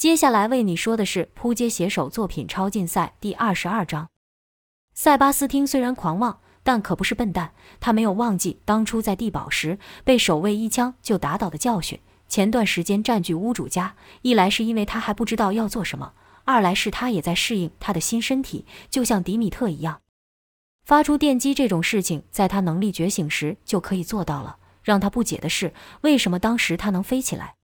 接下来为你说的是扑街写手作品超竞赛第二十二章。塞巴斯汀虽然狂妄，但可不是笨蛋。他没有忘记当初在地堡时被守卫一枪就打倒的教训。前段时间占据屋主家，一来是因为他还不知道要做什么，二来是他也在适应他的新身体，就像迪米特一样。发出电击这种事情，在他能力觉醒时就可以做到了。让他不解的是，为什么当时他能飞起来？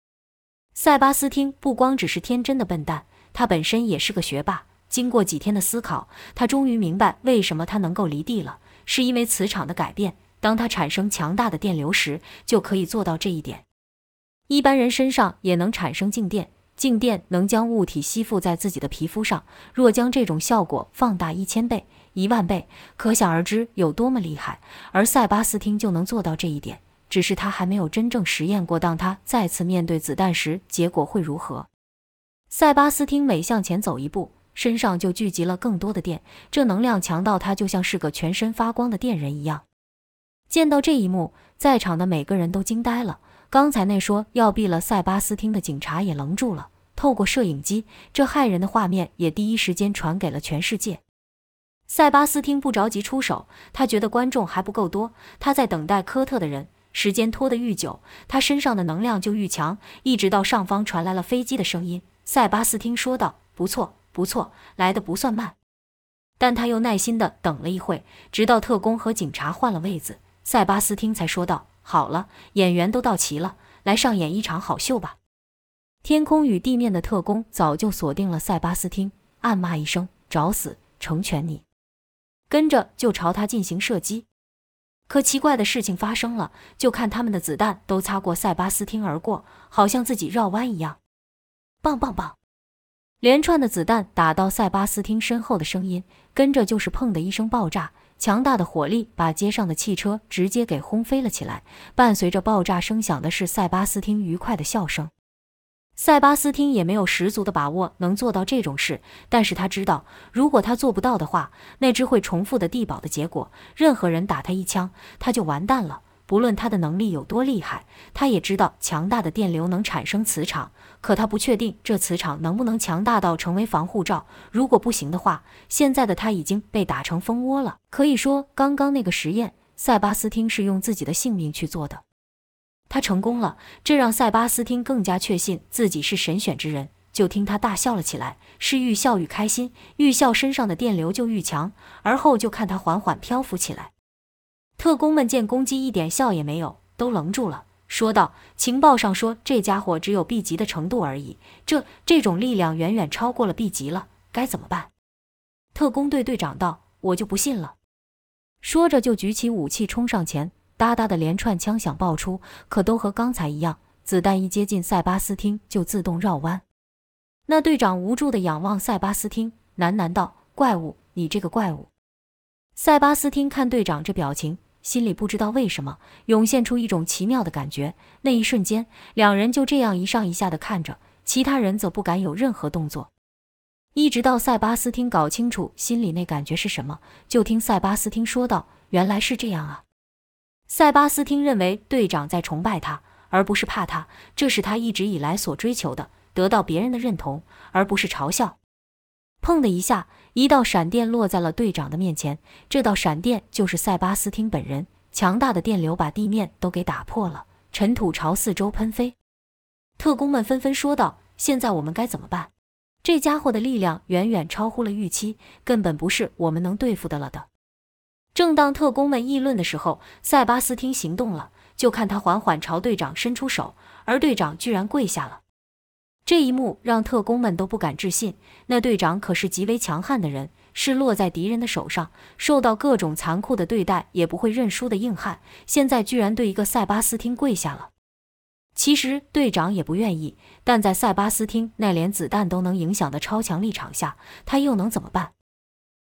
塞巴斯汀不光只是天真的笨蛋，他本身也是个学霸。经过几天的思考，他终于明白为什么他能够离地了，是因为磁场的改变。当他产生强大的电流时，就可以做到这一点。一般人身上也能产生静电，静电能将物体吸附在自己的皮肤上。若将这种效果放大一千倍、一万倍，可想而知有多么厉害。而塞巴斯汀就能做到这一点。只是他还没有真正实验过，当他再次面对子弹时，结果会如何？塞巴斯汀每向前走一步，身上就聚集了更多的电，这能量强到他就像是个全身发光的电人一样。见到这一幕，在场的每个人都惊呆了。刚才那说要毙了塞巴斯汀的警察也愣住了。透过摄影机，这骇人的画面也第一时间传给了全世界。塞巴斯汀不着急出手，他觉得观众还不够多，他在等待科特的人。时间拖得愈久，他身上的能量就愈强，一直到上方传来了飞机的声音。塞巴斯汀说道：“不错，不错，来的不算慢。”但他又耐心地等了一会，直到特工和警察换了位子，塞巴斯汀才说道：“好了，演员都到齐了，来上演一场好秀吧。”天空与地面的特工早就锁定了塞巴斯汀，暗骂一声：“找死，成全你！”跟着就朝他进行射击。可奇怪的事情发生了，就看他们的子弹都擦过塞巴斯汀而过，好像自己绕弯一样。棒棒棒！连串的子弹打到塞巴斯汀身后的声音，跟着就是砰的一声爆炸，强大的火力把街上的汽车直接给轰飞了起来。伴随着爆炸声响的是塞巴斯汀愉快的笑声。塞巴斯汀也没有十足的把握能做到这种事，但是他知道，如果他做不到的话，那只会重复的地堡的结果，任何人打他一枪，他就完蛋了。不论他的能力有多厉害，他也知道强大的电流能产生磁场，可他不确定这磁场能不能强大到成为防护罩。如果不行的话，现在的他已经被打成蜂窝了。可以说，刚刚那个实验，塞巴斯汀是用自己的性命去做的。他成功了，这让塞巴斯汀更加确信自己是神选之人。就听他大笑了起来，是愈笑愈开心，愈笑身上的电流就愈强。而后就看他缓缓漂浮起来。特工们见公鸡一点笑也没有，都愣住了，说道：“情报上说这家伙只有 B 级的程度而已，这这种力量远远超过了 B 级了，该怎么办？”特工队队长道：“我就不信了。”说着就举起武器冲上前。哒哒的连串枪响爆出，可都和刚才一样，子弹一接近塞巴斯汀就自动绕弯。那队长无助地仰望塞巴斯汀，喃喃道：“怪物，你这个怪物。”塞巴斯汀看队长这表情，心里不知道为什么涌现出一种奇妙的感觉。那一瞬间，两人就这样一上一下的看着，其他人则不敢有任何动作。一直到塞巴斯汀搞清楚心里那感觉是什么，就听塞巴斯汀说道：“原来是这样啊。”塞巴斯汀认为队长在崇拜他，而不是怕他，这是他一直以来所追求的，得到别人的认同，而不是嘲笑。砰的一下，一道闪电落在了队长的面前，这道闪电就是塞巴斯汀本人。强大的电流把地面都给打破了，尘土朝四周喷飞。特工们纷纷说道：“现在我们该怎么办？这家伙的力量远远超乎了预期，根本不是我们能对付的了的。”正当特工们议论的时候，塞巴斯汀行动了。就看他缓缓朝队长伸出手，而队长居然跪下了。这一幕让特工们都不敢置信。那队长可是极为强悍的人，是落在敌人的手上，受到各种残酷的对待也不会认输的硬汉。现在居然对一个塞巴斯汀跪下了。其实队长也不愿意，但在塞巴斯汀那连子弹都能影响的超强立场下，他又能怎么办？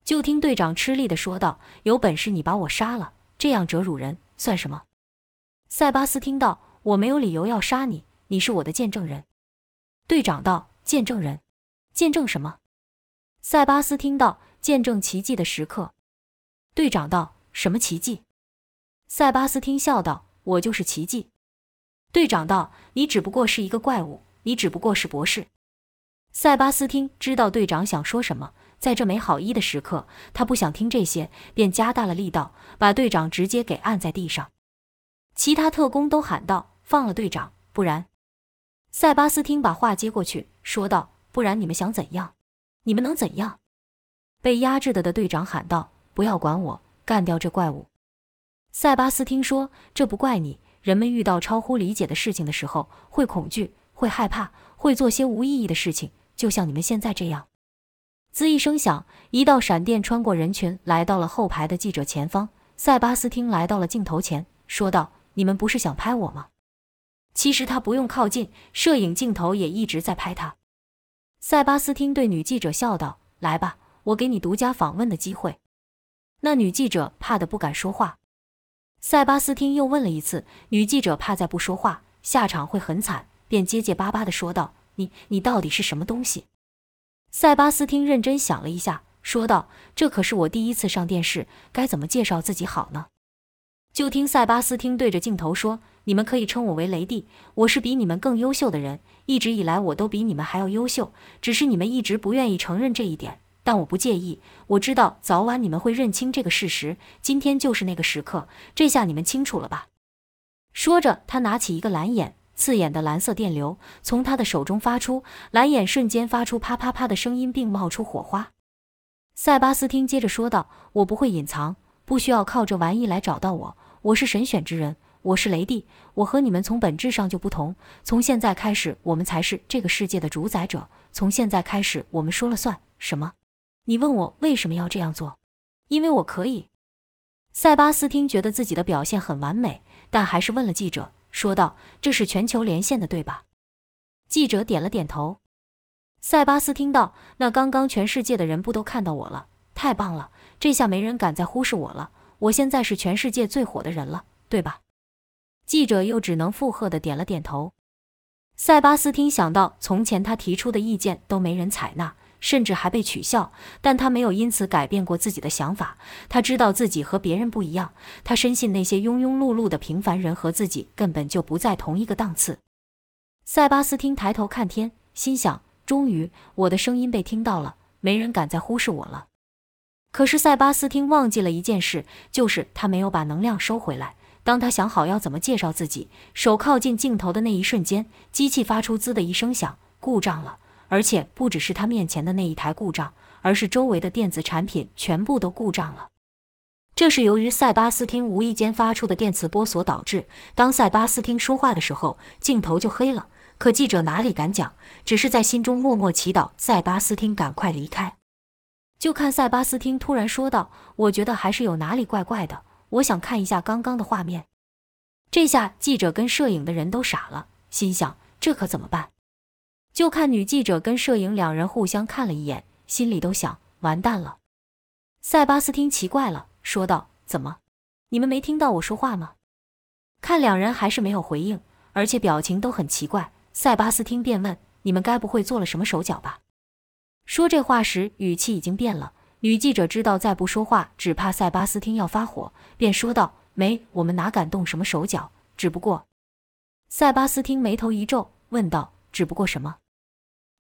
就听队长吃力地说道：“有本事你把我杀了，这样折辱人算什么？”塞巴斯听到：“我没有理由要杀你，你是我的见证人。”队长道：“见证人，见证什么？”塞巴斯听到：“见证奇迹的时刻。”队长道：“什么奇迹？”塞巴斯汀笑道：“我就是奇迹。”队长道：“你只不过是一个怪物，你只不过是博士。”塞巴斯汀知道队长想说什么，在这没好意的时刻，他不想听这些，便加大了力道，把队长直接给按在地上。其他特工都喊道：“放了队长，不然……”塞巴斯汀把话接过去，说道：“不然你们想怎样？你们能怎样？”被压制的的队长喊道：“不要管我，干掉这怪物。”塞巴斯汀说：“这不怪你。人们遇到超乎理解的事情的时候，会恐惧，会害怕，会做些无意义的事情，就像你们现在这样。”滋一声响，一道闪电穿过人群，来到了后排的记者前方。塞巴斯汀来到了镜头前，说道：“你们不是想拍我吗？其实他不用靠近，摄影镜头也一直在拍他。”塞巴斯汀对女记者笑道：“来吧，我给你独家访问的机会。”那女记者怕得不敢说话。塞巴斯汀又问了一次，女记者怕再不说话，下场会很惨，便结结巴巴地说道：“你你到底是什么东西？”塞巴斯汀认真想了一下，说道：“这可是我第一次上电视，该怎么介绍自己好呢？”就听塞巴斯汀对着镜头说：“你们可以称我为雷帝，我是比你们更优秀的人，一直以来我都比你们还要优秀，只是你们一直不愿意承认这一点。”但我不介意，我知道早晚你们会认清这个事实。今天就是那个时刻，这下你们清楚了吧？说着，他拿起一个蓝眼，刺眼的蓝色电流从他的手中发出，蓝眼瞬间发出啪啪啪的声音，并冒出火花。塞巴斯汀接着说道：“我不会隐藏，不需要靠这玩意来找到我。我是神选之人，我是雷帝。我和你们从本质上就不同。从现在开始，我们才是这个世界的主宰者。从现在开始，我们说了算。什么？”你问我为什么要这样做？因为我可以。塞巴斯汀觉得自己的表现很完美，但还是问了记者，说道：“这是全球连线的，对吧？”记者点了点头。塞巴斯听到：“那刚刚全世界的人不都看到我了？太棒了！这下没人敢再忽视我了。我现在是全世界最火的人了，对吧？”记者又只能附和的点了点头。塞巴斯汀想到，从前他提出的意见都没人采纳。甚至还被取笑，但他没有因此改变过自己的想法。他知道自己和别人不一样，他深信那些庸庸碌碌的平凡人和自己根本就不在同一个档次。塞巴斯汀抬头看天，心想：终于，我的声音被听到了，没人敢再忽视我了。可是塞巴斯汀忘记了一件事，就是他没有把能量收回来。当他想好要怎么介绍自己，手靠近镜头的那一瞬间，机器发出“滋”的一声响，故障了。而且不只是他面前的那一台故障，而是周围的电子产品全部都故障了。这是由于塞巴斯汀无意间发出的电磁波所导致。当塞巴斯汀说话的时候，镜头就黑了。可记者哪里敢讲，只是在心中默默祈祷塞巴斯汀赶快离开。就看塞巴斯汀突然说道：“我觉得还是有哪里怪怪的，我想看一下刚刚的画面。”这下记者跟摄影的人都傻了，心想：这可怎么办？就看女记者跟摄影两人互相看了一眼，心里都想完蛋了。塞巴斯汀奇怪了，说道：“怎么，你们没听到我说话吗？”看两人还是没有回应，而且表情都很奇怪。塞巴斯汀便问：“你们该不会做了什么手脚吧？”说这话时，语气已经变了。女记者知道再不说话，只怕塞巴斯汀要发火，便说道：“没，我们哪敢动什么手脚？只不过……”塞巴斯汀眉头一皱，问道：“只不过什么？”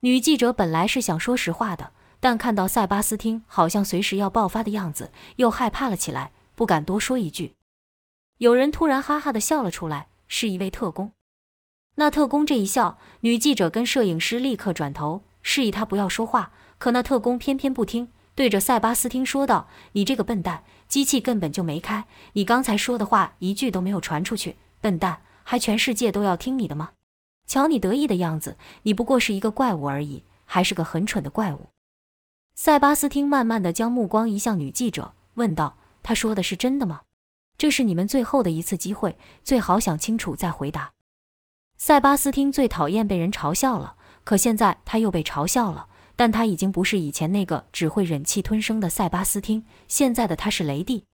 女记者本来是想说实话的，但看到塞巴斯汀好像随时要爆发的样子，又害怕了起来，不敢多说一句。有人突然哈哈的笑了出来，是一位特工。那特工这一笑，女记者跟摄影师立刻转头示意他不要说话，可那特工偏偏不听，对着塞巴斯汀说道：“你这个笨蛋，机器根本就没开，你刚才说的话一句都没有传出去，笨蛋，还全世界都要听你的吗？”瞧你得意的样子，你不过是一个怪物而已，还是个很蠢的怪物。塞巴斯汀慢慢的将目光移向女记者，问道：“他说的是真的吗？这是你们最后的一次机会，最好想清楚再回答。”塞巴斯汀最讨厌被人嘲笑了，可现在他又被嘲笑了，但他已经不是以前那个只会忍气吞声的塞巴斯汀，现在的他是雷帝。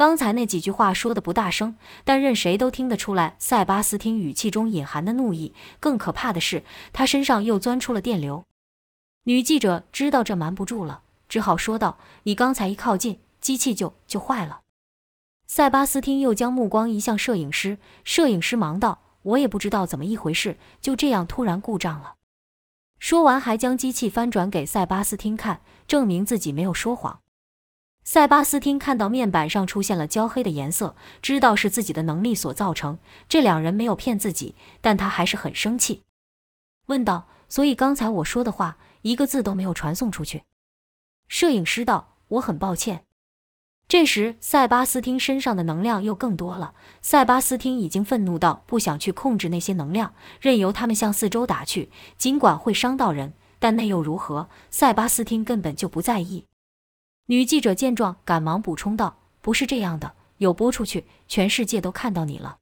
刚才那几句话说的不大声，但任谁都听得出来，塞巴斯汀语气中隐含的怒意。更可怕的是，他身上又钻出了电流。女记者知道这瞒不住了，只好说道：“你刚才一靠近，机器就就坏了。”塞巴斯汀又将目光移向摄影师，摄影师忙道：“我也不知道怎么一回事，就这样突然故障了。”说完，还将机器翻转给塞巴斯汀看，证明自己没有说谎。塞巴斯汀看到面板上出现了焦黑的颜色，知道是自己的能力所造成。这两人没有骗自己，但他还是很生气，问道：“所以刚才我说的话，一个字都没有传送出去？”摄影师道：“我很抱歉。”这时，塞巴斯汀身上的能量又更多了。塞巴斯汀已经愤怒到不想去控制那些能量，任由他们向四周打去。尽管会伤到人，但那又如何？塞巴斯汀根本就不在意。女记者见状，赶忙补充道：“不是这样的，有播出去，全世界都看到你了。”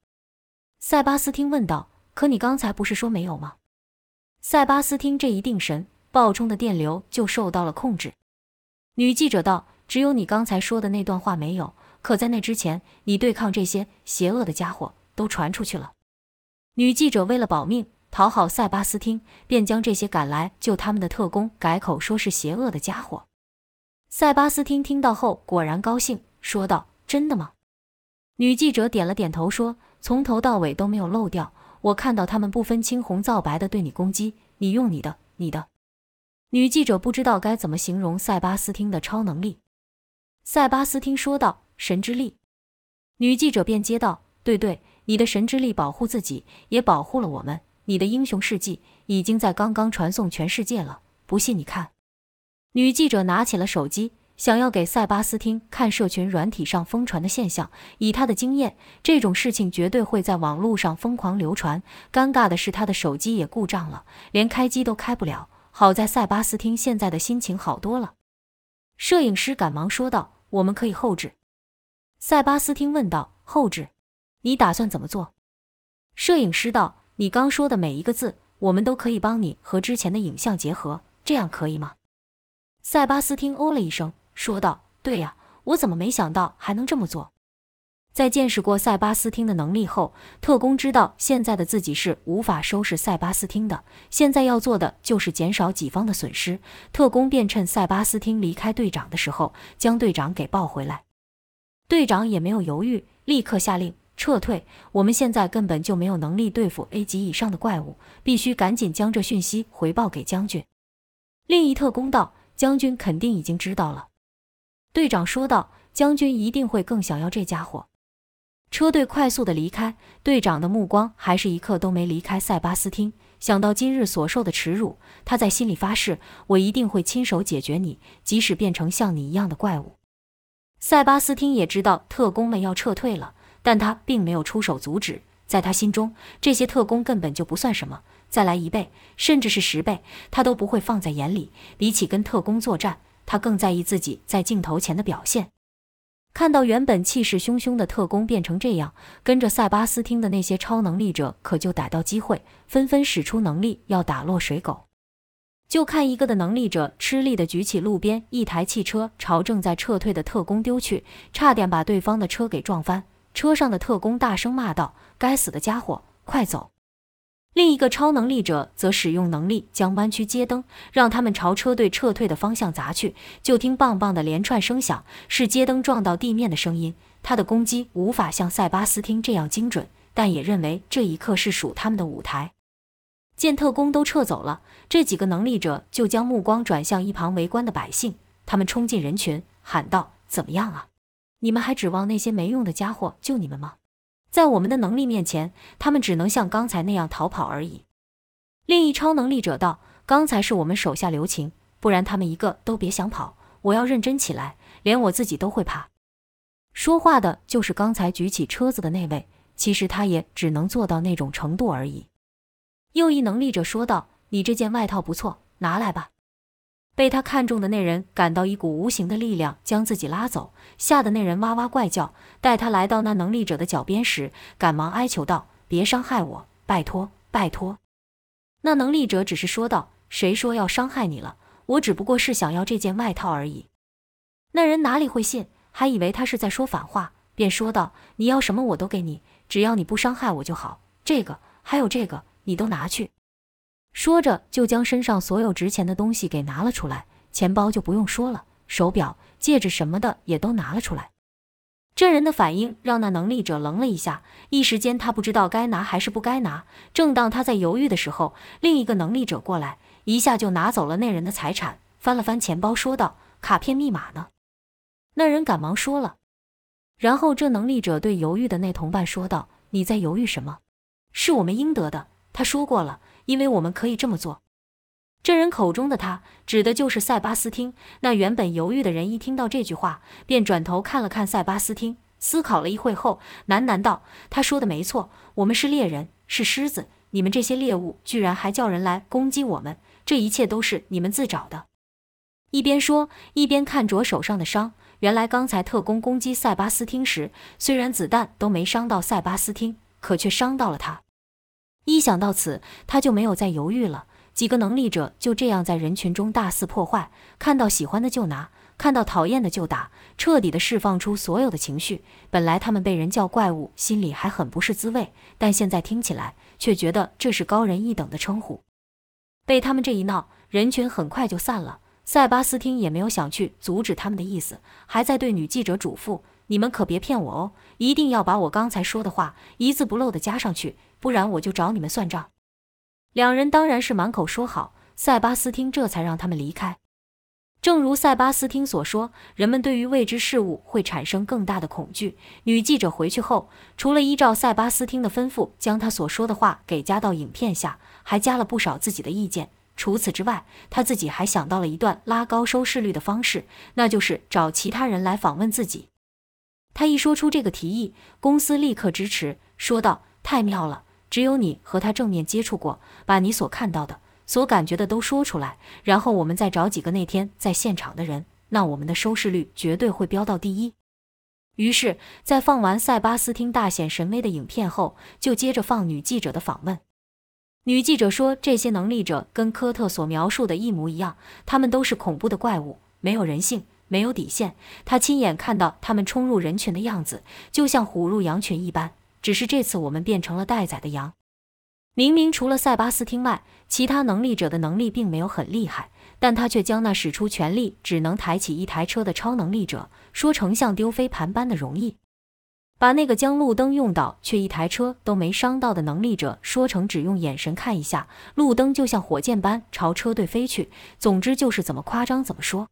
塞巴斯汀问道：“可你刚才不是说没有吗？”塞巴斯汀这一定神，爆冲的电流就受到了控制。女记者道。只有你刚才说的那段话没有，可在那之前，你对抗这些邪恶的家伙都传出去了。女记者为了保命，讨好塞巴斯汀，便将这些赶来救他们的特工改口说是邪恶的家伙。塞巴斯汀听到后果然高兴，说道：“真的吗？”女记者点了点头，说：“从头到尾都没有漏掉，我看到他们不分青红皂白的对你攻击，你用你的，你的。”女记者不知道该怎么形容塞巴斯汀的超能力。塞巴斯汀说道：“神之力。”女记者便接道：“对对，你的神之力保护自己，也保护了我们。你的英雄事迹已经在刚刚传送全世界了。不信你看。”女记者拿起了手机，想要给塞巴斯汀看社群软体上疯传的现象。以他的经验，这种事情绝对会在网络上疯狂流传。尴尬的是，他的手机也故障了，连开机都开不了。好在塞巴斯汀现在的心情好多了。摄影师赶忙说道。我们可以后置，塞巴斯汀问道：“后置，你打算怎么做？”摄影师道：“你刚说的每一个字，我们都可以帮你和之前的影像结合，这样可以吗？”塞巴斯汀哦了一声，说道：“对呀，我怎么没想到还能这么做？”在见识过塞巴斯汀的能力后，特工知道现在的自己是无法收拾塞巴斯汀的。现在要做的就是减少己方的损失。特工便趁塞巴斯汀离开队长的时候，将队长给抱回来。队长也没有犹豫，立刻下令撤退。我们现在根本就没有能力对付 A 级以上的怪物，必须赶紧将这讯息回报给将军。另一特工道：“将军肯定已经知道了。”队长说道：“将军一定会更想要这家伙。”车队快速的离开，队长的目光还是一刻都没离开塞巴斯汀。想到今日所受的耻辱，他在心里发誓：我一定会亲手解决你，即使变成像你一样的怪物。塞巴斯汀也知道特工们要撤退了，但他并没有出手阻止。在他心中，这些特工根本就不算什么，再来一倍，甚至是十倍，他都不会放在眼里。比起跟特工作战，他更在意自己在镜头前的表现。看到原本气势汹汹的特工变成这样，跟着塞巴斯汀的那些超能力者可就逮到机会，纷纷使出能力要打落水狗。就看一个的能力者吃力地举起路边一台汽车，朝正在撤退的特工丢去，差点把对方的车给撞翻。车上的特工大声骂道：“该死的家伙，快走！”另一个超能力者则使用能力将弯曲街灯，让他们朝车队撤退的方向砸去。就听“棒棒”的连串声响，是街灯撞到地面的声音。他的攻击无法像塞巴斯汀这样精准，但也认为这一刻是属他们的舞台。见特工都撤走了，这几个能力者就将目光转向一旁围观的百姓。他们冲进人群，喊道：“怎么样啊？你们还指望那些没用的家伙救你们吗？”在我们的能力面前，他们只能像刚才那样逃跑而已。另一超能力者道：“刚才是我们手下留情，不然他们一个都别想跑。我要认真起来，连我自己都会怕。”说话的就是刚才举起车子的那位，其实他也只能做到那种程度而已。又一能力者说道：“你这件外套不错，拿来吧。”被他看中的那人感到一股无形的力量将自己拉走，吓得那人哇哇怪叫。待他来到那能力者的脚边时，赶忙哀求道：“别伤害我，拜托，拜托。”那能力者只是说道：“谁说要伤害你了？我只不过是想要这件外套而已。”那人哪里会信，还以为他是在说反话，便说道：“你要什么我都给你，只要你不伤害我就好。这个还有这个，你都拿去。”说着，就将身上所有值钱的东西给拿了出来，钱包就不用说了，手表、戒指什么的也都拿了出来。这人的反应让那能力者愣了一下，一时间他不知道该拿还是不该拿。正当他在犹豫的时候，另一个能力者过来，一下就拿走了那人的财产，翻了翻钱包，说道：“卡片密码呢？”那人赶忙说了。然后这能力者对犹豫的那同伴说道：“你在犹豫什么？是我们应得的。他说过了，因为我们可以这么做。”这人口中的他，指的就是塞巴斯汀。那原本犹豫的人一听到这句话，便转头看了看塞巴斯汀，思考了一会后，喃喃道：“他说的没错，我们是猎人，是狮子。你们这些猎物，居然还叫人来攻击我们，这一切都是你们自找的。”一边说，一边看着手上的伤。原来刚才特工攻击塞巴斯汀时，虽然子弹都没伤到塞巴斯汀，可却伤到了他。一想到此，他就没有再犹豫了。几个能力者就这样在人群中大肆破坏，看到喜欢的就拿，看到讨厌的就打，彻底的释放出所有的情绪。本来他们被人叫怪物，心里还很不是滋味，但现在听起来却觉得这是高人一等的称呼。被他们这一闹，人群很快就散了。塞巴斯汀也没有想去阻止他们的意思，还在对女记者嘱咐：“你们可别骗我哦，一定要把我刚才说的话一字不漏的加上去，不然我就找你们算账。”两人当然是满口说好，塞巴斯汀这才让他们离开。正如塞巴斯汀所说，人们对于未知事物会产生更大的恐惧。女记者回去后，除了依照塞巴斯汀的吩咐将他所说的话给加到影片下，还加了不少自己的意见。除此之外，他自己还想到了一段拉高收视率的方式，那就是找其他人来访问自己。他一说出这个提议，公司立刻支持，说道：“太妙了。”只有你和他正面接触过，把你所看到的、所感觉的都说出来，然后我们再找几个那天在现场的人，那我们的收视率绝对会飙到第一。于是，在放完塞巴斯汀大显神威的影片后，就接着放女记者的访问。女记者说：“这些能力者跟科特所描述的一模一样，他们都是恐怖的怪物，没有人性，没有底线。他亲眼看到他们冲入人群的样子，就像虎入羊群一般。”只是这次我们变成了待宰的羊。明明除了塞巴斯汀外，其他能力者的能力并没有很厉害，但他却将那使出全力只能抬起一台车的超能力者说成像丢飞盘般的容易，把那个将路灯用倒却一台车都没伤到的能力者说成只用眼神看一下，路灯就像火箭般朝车队飞去。总之就是怎么夸张怎么说。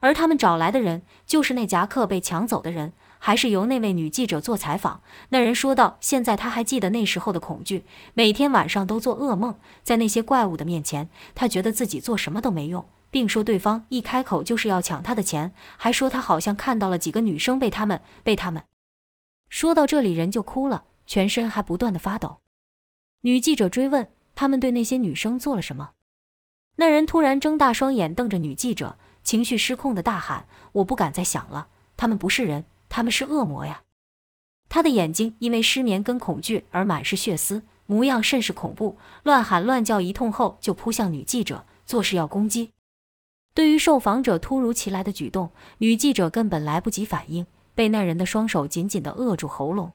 而他们找来的人就是那夹克被抢走的人。还是由那位女记者做采访。那人说道：“现在他还记得那时候的恐惧，每天晚上都做噩梦，在那些怪物的面前，他觉得自己做什么都没用，并说对方一开口就是要抢他的钱，还说他好像看到了几个女生被他们被他们。”说到这里，人就哭了，全身还不断的发抖。女记者追问：“他们对那些女生做了什么？”那人突然睁大双眼瞪着女记者，情绪失控的大喊：“我不敢再想了，他们不是人。”他们是恶魔呀！他的眼睛因为失眠跟恐惧而满是血丝，模样甚是恐怖，乱喊乱叫一通后就扑向女记者，作势要攻击。对于受访者突如其来的举动，女记者根本来不及反应，被那人的双手紧紧地扼住喉咙。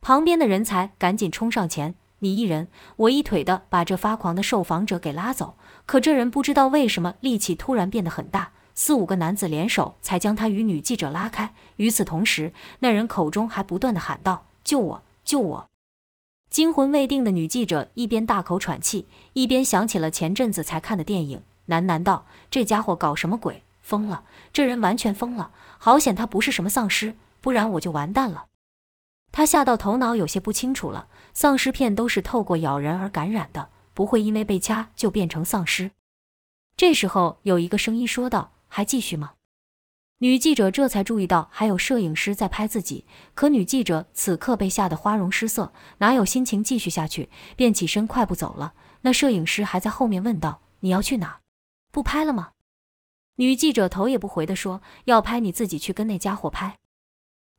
旁边的人才赶紧冲上前，你一人我一腿的把这发狂的受访者给拉走。可这人不知道为什么力气突然变得很大。四五个男子联手，才将他与女记者拉开。与此同时，那人口中还不断的喊道：“救我，救我！”惊魂未定的女记者一边大口喘气，一边想起了前阵子才看的电影，喃喃道：“这家伙搞什么鬼？疯了！这人完全疯了！好险他不是什么丧尸，不然我就完蛋了。”他吓到头脑有些不清楚了。丧尸片都是透过咬人而感染的，不会因为被掐就变成丧尸。这时候，有一个声音说道。还继续吗？女记者这才注意到还有摄影师在拍自己，可女记者此刻被吓得花容失色，哪有心情继续下去，便起身快步走了。那摄影师还在后面问道：“你要去哪？不拍了吗？”女记者头也不回地说：“要拍你自己去跟那家伙拍。”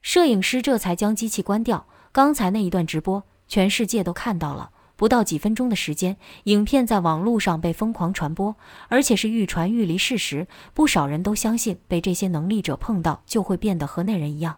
摄影师这才将机器关掉。刚才那一段直播，全世界都看到了。不到几分钟的时间，影片在网络上被疯狂传播，而且是愈传愈离事实。不少人都相信，被这些能力者碰到就会变得和那人一样。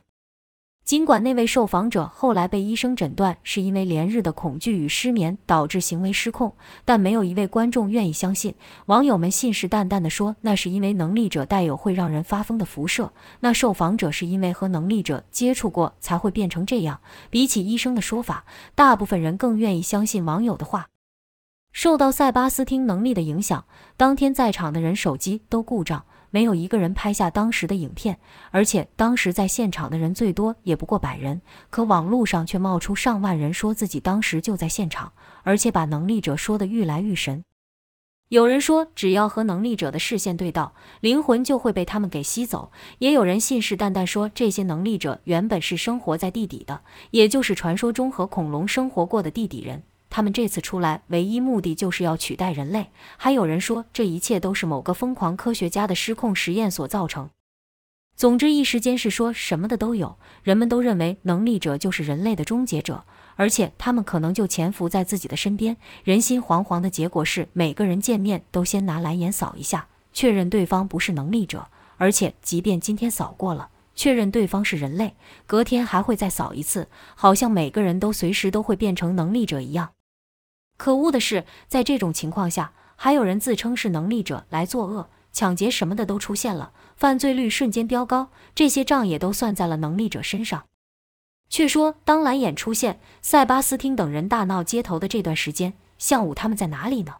尽管那位受访者后来被医生诊断是因为连日的恐惧与失眠导致行为失控，但没有一位观众愿意相信。网友们信誓旦旦地说，那是因为能力者带有会让人发疯的辐射，那受访者是因为和能力者接触过才会变成这样。比起医生的说法，大部分人更愿意相信网友的话。受到塞巴斯汀能力的影响，当天在场的人手机都故障，没有一个人拍下当时的影片。而且当时在现场的人最多也不过百人，可网络上却冒出上万人说自己当时就在现场，而且把能力者说得愈来愈神。有人说，只要和能力者的视线对到，灵魂就会被他们给吸走。也有人信誓旦旦说，这些能力者原本是生活在地底的，也就是传说中和恐龙生活过的地底人。他们这次出来，唯一目的就是要取代人类。还有人说，这一切都是某个疯狂科学家的失控实验所造成。总之，一时间是说什么的都有。人们都认为能力者就是人类的终结者。而且他们可能就潜伏在自己的身边，人心惶惶的结果是，每个人见面都先拿蓝眼扫一下，确认对方不是能力者。而且，即便今天扫过了，确认对方是人类，隔天还会再扫一次，好像每个人都随时都会变成能力者一样。可恶的是，在这种情况下，还有人自称是能力者来作恶、抢劫什么的都出现了，犯罪率瞬间飙高，这些账也都算在了能力者身上。却说，当蓝眼出现，塞巴斯汀等人大闹街头的这段时间，向武他们在哪里呢？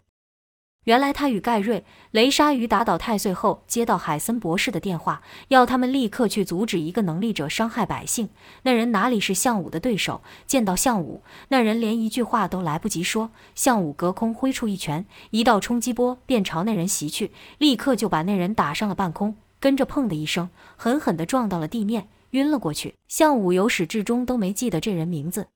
原来他与盖瑞、雷鲨鱼打倒太岁后，接到海森博士的电话，要他们立刻去阻止一个能力者伤害百姓。那人哪里是项武的对手？见到项武，那人连一句话都来不及说，项武隔空挥出一拳，一道冲击波便朝那人袭去，立刻就把那人打上了半空，跟着砰的一声，狠狠地撞到了地面。晕了过去。项武由始至终都没记得这人名字。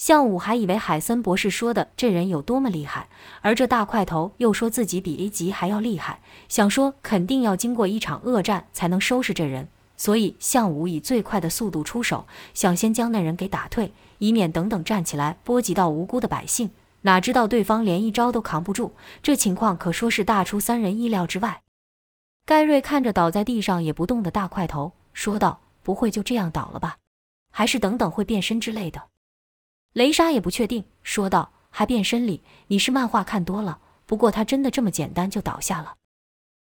向武还以为海森博士说的这人有多么厉害，而这大块头又说自己比 A 级还要厉害，想说肯定要经过一场恶战才能收拾这人。所以向武以最快的速度出手，想先将那人给打退，以免等等站起来波及到无辜的百姓。哪知道对方连一招都扛不住，这情况可说是大出三人意料之外。盖瑞看着倒在地上也不动的大块头，说道。不会就这样倒了吧？还是等等会变身之类的？雷莎也不确定，说道：“还变身里？你是漫画看多了。不过他真的这么简单就倒下了。”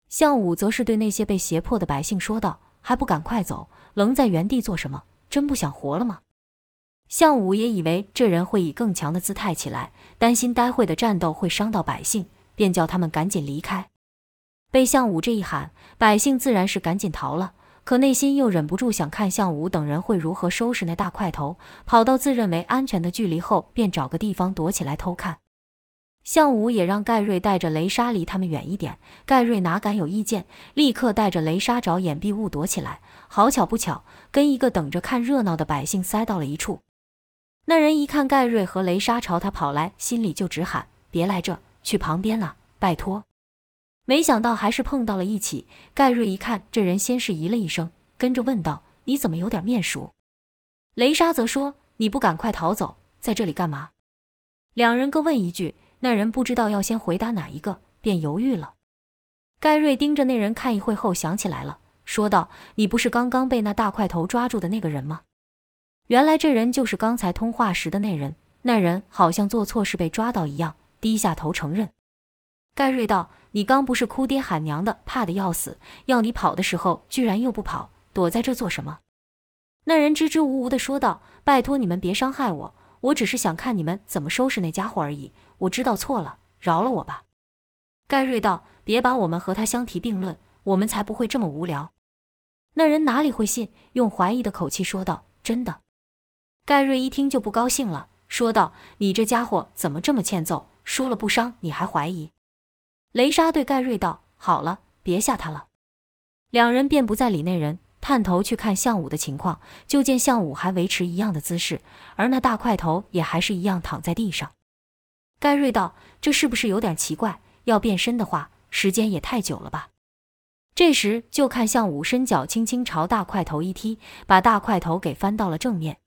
向武则是对那些被胁迫的百姓说道：“还不赶快走，愣在原地做什么？真不想活了吗？”项武也以为这人会以更强的姿态起来，担心待会的战斗会伤到百姓，便叫他们赶紧离开。被项武这一喊，百姓自然是赶紧逃了。可内心又忍不住想看向武等人会如何收拾那大块头，跑到自认为安全的距离后，便找个地方躲起来偷看。向武也让盖瑞带着雷莎离他们远一点，盖瑞哪敢有意见，立刻带着雷莎找掩蔽物躲起来。好巧不巧，跟一个等着看热闹的百姓塞到了一处。那人一看盖瑞和雷莎朝他跑来，心里就直喊：“别来这，去旁边了，拜托。”没想到还是碰到了一起。盖瑞一看这人，先是咦了一声，跟着问道：“你怎么有点面熟？”雷莎则说：“你不赶快逃走，在这里干嘛？”两人各问一句，那人不知道要先回答哪一个，便犹豫了。盖瑞盯着那人看一会后，想起来了，说道：“你不是刚刚被那大块头抓住的那个人吗？”原来这人就是刚才通话时的那人。那人好像做错事被抓到一样，低下头承认。盖瑞道。你刚不是哭爹喊娘的，怕的要死，要你跑的时候，居然又不跑，躲在这做什么？那人支支吾吾的说道：“拜托你们别伤害我，我只是想看你们怎么收拾那家伙而已。我知道错了，饶了我吧。”盖瑞道：“别把我们和他相提并论，我们才不会这么无聊。”那人哪里会信，用怀疑的口气说道：“真的。”盖瑞一听就不高兴了，说道：“你这家伙怎么这么欠揍？说了不伤，你还怀疑？”雷莎对盖瑞道：“好了，别吓他了。”两人便不再理那人，探头去看向武的情况，就见向武还维持一样的姿势，而那大块头也还是一样躺在地上。盖瑞道：“这是不是有点奇怪？要变身的话，时间也太久了吧？”这时就看向武伸脚轻轻朝大块头一踢，把大块头给翻到了正面。